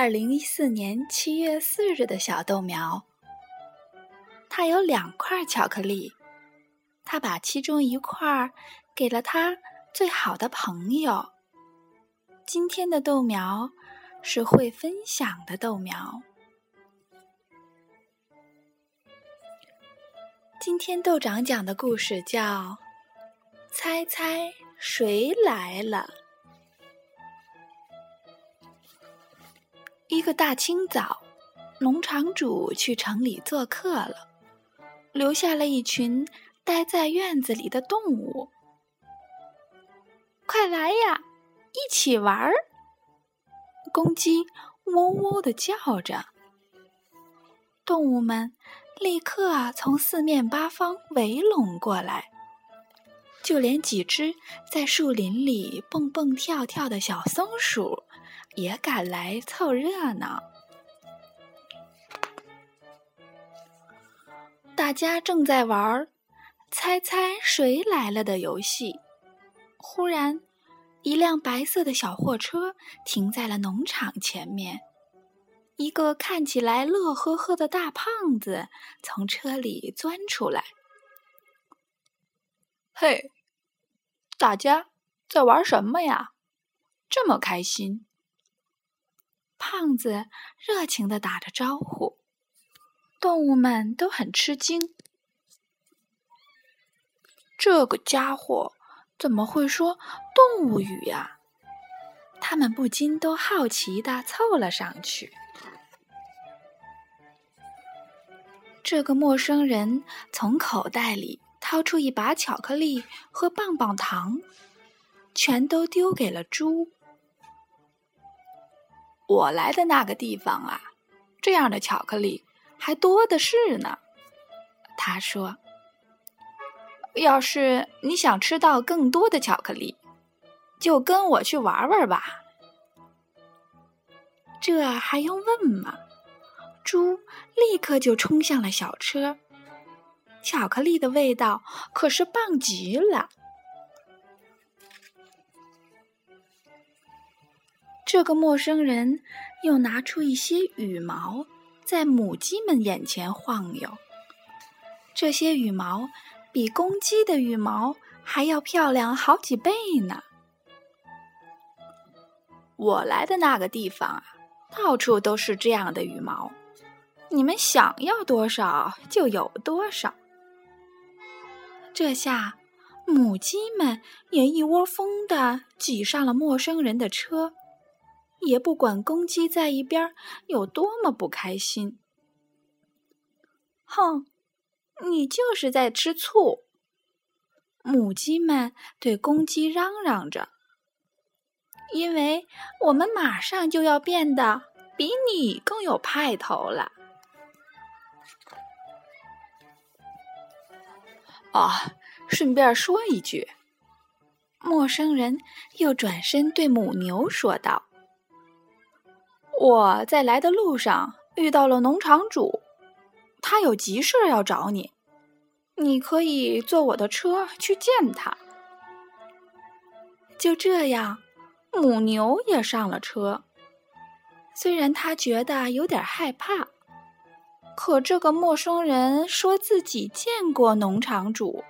二零一四年七月四日的小豆苗。他有两块巧克力，他把其中一块给了他最好的朋友。今天的豆苗是会分享的豆苗。今天豆长讲的故事叫《猜猜谁来了》。一个大清早，农场主去城里做客了，留下了一群待在院子里的动物。快来呀！一起玩儿！公鸡喔喔的叫着，动物们立刻从四面八方围拢过来，就连几只在树林里蹦蹦跳跳的小松鼠也赶来凑热闹。大家正在玩“猜猜谁来了”的游戏，忽然。一辆白色的小货车停在了农场前面，一个看起来乐呵呵的大胖子从车里钻出来。嘿，大家在玩什么呀？这么开心！胖子热情的打着招呼，动物们都很吃惊。这个家伙。怎么会说动物语呀？他们不禁都好奇的凑了上去。这个陌生人从口袋里掏出一把巧克力和棒棒糖，全都丢给了猪。我来的那个地方啊，这样的巧克力还多的是呢。他说。要是你想吃到更多的巧克力，就跟我去玩玩吧。这还用问吗？猪立刻就冲向了小车，巧克力的味道可是棒极了。这个陌生人又拿出一些羽毛，在母鸡们眼前晃悠。这些羽毛。比公鸡的羽毛还要漂亮好几倍呢。我来的那个地方啊，到处都是这样的羽毛，你们想要多少就有多少。这下，母鸡们也一窝蜂的挤上了陌生人的车，也不管公鸡在一边有多么不开心。哼！你就是在吃醋！母鸡们对公鸡嚷嚷着：“因为我们马上就要变得比你更有派头了。”啊，顺便说一句，陌生人又转身对母牛说道：“我在来的路上遇到了农场主。”他有急事要找你，你可以坐我的车去见他。就这样，母牛也上了车。虽然他觉得有点害怕，可这个陌生人说自己见过农场主，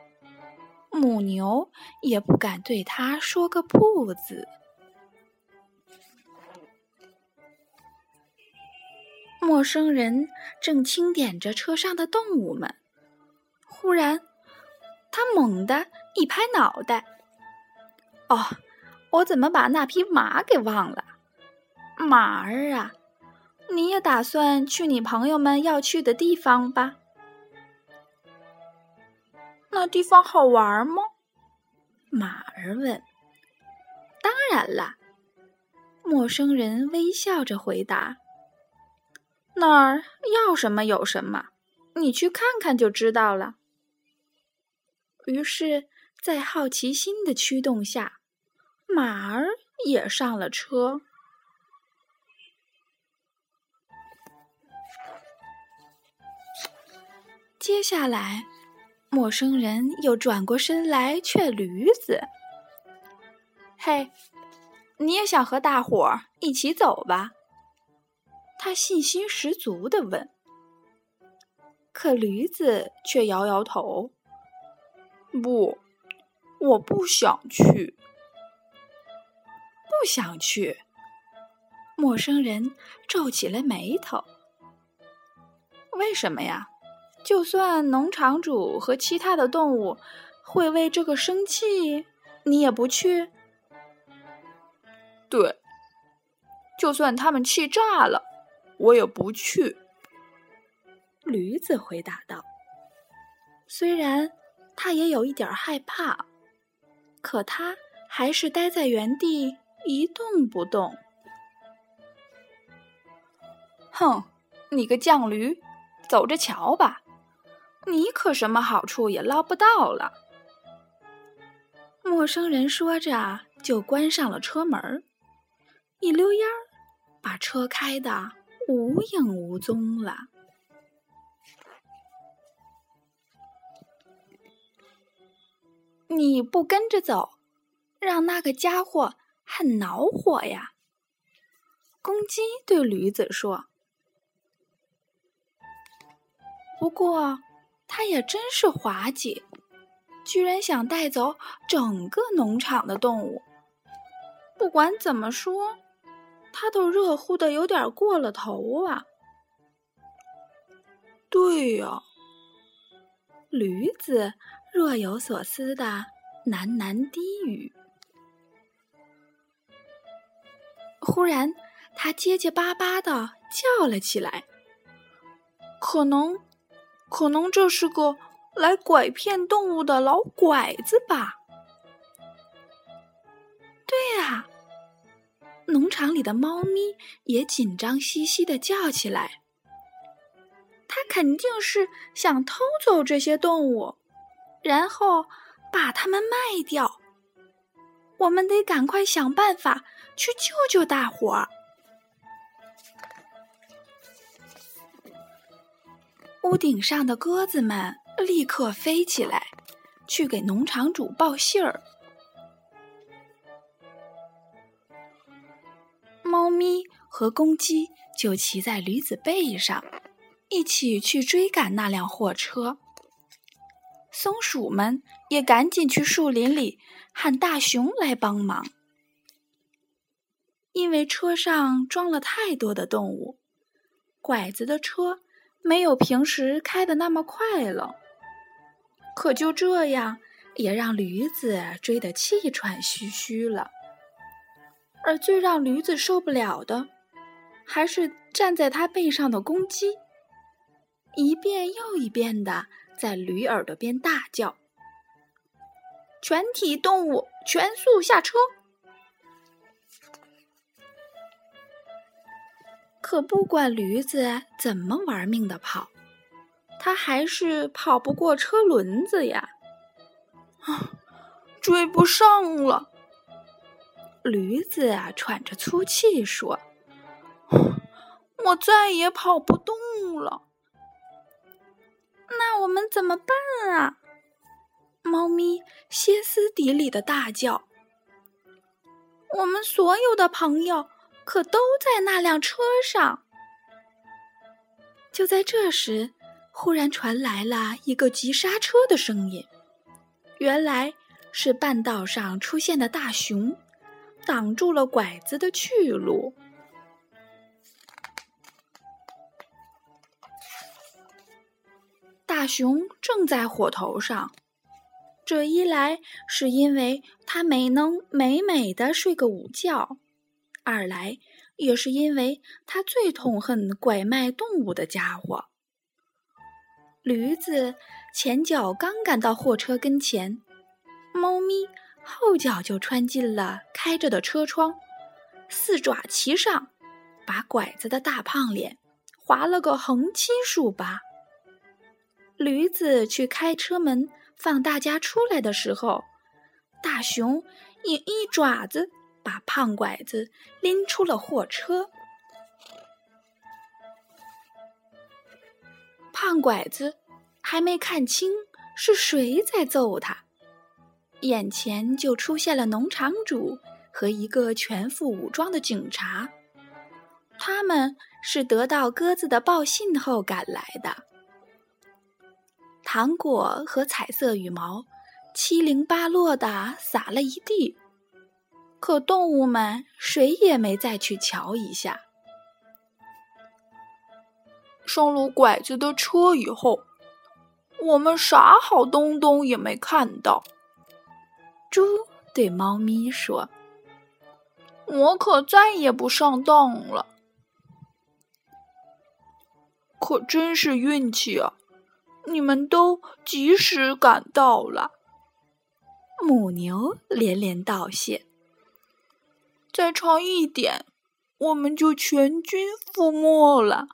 母牛也不敢对他说个不字。陌生人正清点着车上的动物们，忽然，他猛地一拍脑袋：“哦，我怎么把那匹马给忘了？马儿啊，你也打算去你朋友们要去的地方吧？那地方好玩吗？”马儿问。“当然啦。”陌生人微笑着回答。那儿要什么有什么，你去看看就知道了。于是，在好奇心的驱动下，马儿也上了车。接下来，陌生人又转过身来劝驴子：“嘿，你也想和大伙儿一起走吧？”他信心十足的问。可驴子却摇摇头：“不，我不想去，不想去。”陌生人皱起了眉头：“为什么呀？就算农场主和其他的动物会为这个生气，你也不去？”“对，就算他们气炸了，我也不去。”驴子回答道：“虽然他也有一点害怕，可他还是待在原地一动不动。”哼，你个犟驴，走着瞧吧！你可什么好处也捞不到了。陌生人说着，就关上了车门，一溜烟儿把车开的无影无踪了。你不跟着走，让那个家伙很恼火呀。公鸡对驴子说。不过，他也真是滑稽，居然想带走整个农场的动物。不管怎么说，他都热乎的有点过了头啊！对呀，驴子若有所思的喃喃低语。忽然，他结结巴巴的叫了起来：“可能。”可能这是个来拐骗动物的老拐子吧？对呀，场里的猫咪也紧张兮兮的叫起来。它肯定是想偷走这些动物，然后把它们卖掉。我们得赶快想办法去救救大伙儿。屋顶上的鸽子们立刻飞起来，去给农场主报信儿。猫咪和公鸡就骑在驴子背上，一起去追赶那辆货车。松鼠们也赶紧去树林里喊大熊来帮忙，因为车上装了太多的动物，拐子的车。没有平时开的那么快了，可就这样也让驴子追得气喘吁吁了。而最让驴子受不了的，还是站在它背上的公鸡，一遍又一遍的在驴耳朵边大叫：“全体动物全速下车！”可不管驴子怎么玩命的跑，它还是跑不过车轮子呀！啊，追不上了！驴子啊，喘着粗气说：“我再也跑不动了。”那我们怎么办啊？猫咪歇斯底里的大叫：“我们所有的朋友。”可都在那辆车上。就在这时，忽然传来了一个急刹车的声音。原来是半道上出现的大熊，挡住了拐子的去路。大熊正在火头上，这一来是因为他没能美美的睡个午觉。二来，也是因为他最痛恨拐卖动物的家伙。驴子前脚刚赶到货车跟前，猫咪后脚就穿进了开着的车窗，四爪齐上，把拐子的大胖脸划了个横七竖八。驴子去开车门放大家出来的时候，大熊也一爪子。把胖拐子拎出了货车。胖拐子还没看清是谁在揍他，眼前就出现了农场主和一个全副武装的警察。他们是得到鸽子的报信后赶来的。糖果和彩色羽毛七零八落的撒了一地，可动物们谁也没再去瞧一下。上了拐子的车以后，我们啥好东东也没看到。猪对猫咪说：“我可再也不上当了。”可真是运气啊！你们都及时赶到了。母牛连连道谢。再长一点，我们就全军覆没了。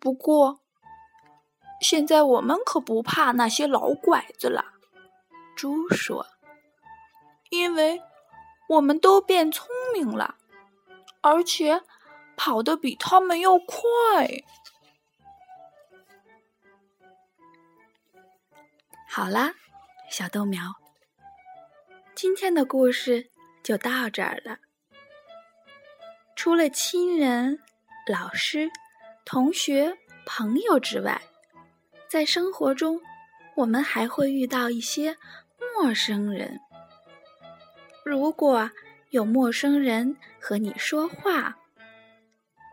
不过，现在我们可不怕那些老拐子了。猪说：“因为我们都变聪明了，而且跑得比他们要快。”好啦，小豆苗，今天的故事就到这儿了。除了亲人、老师。同学、朋友之外，在生活中，我们还会遇到一些陌生人。如果有陌生人和你说话，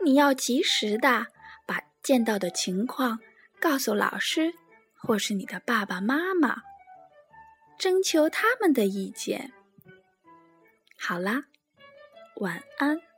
你要及时的把见到的情况告诉老师或是你的爸爸妈妈，征求他们的意见。好啦，晚安。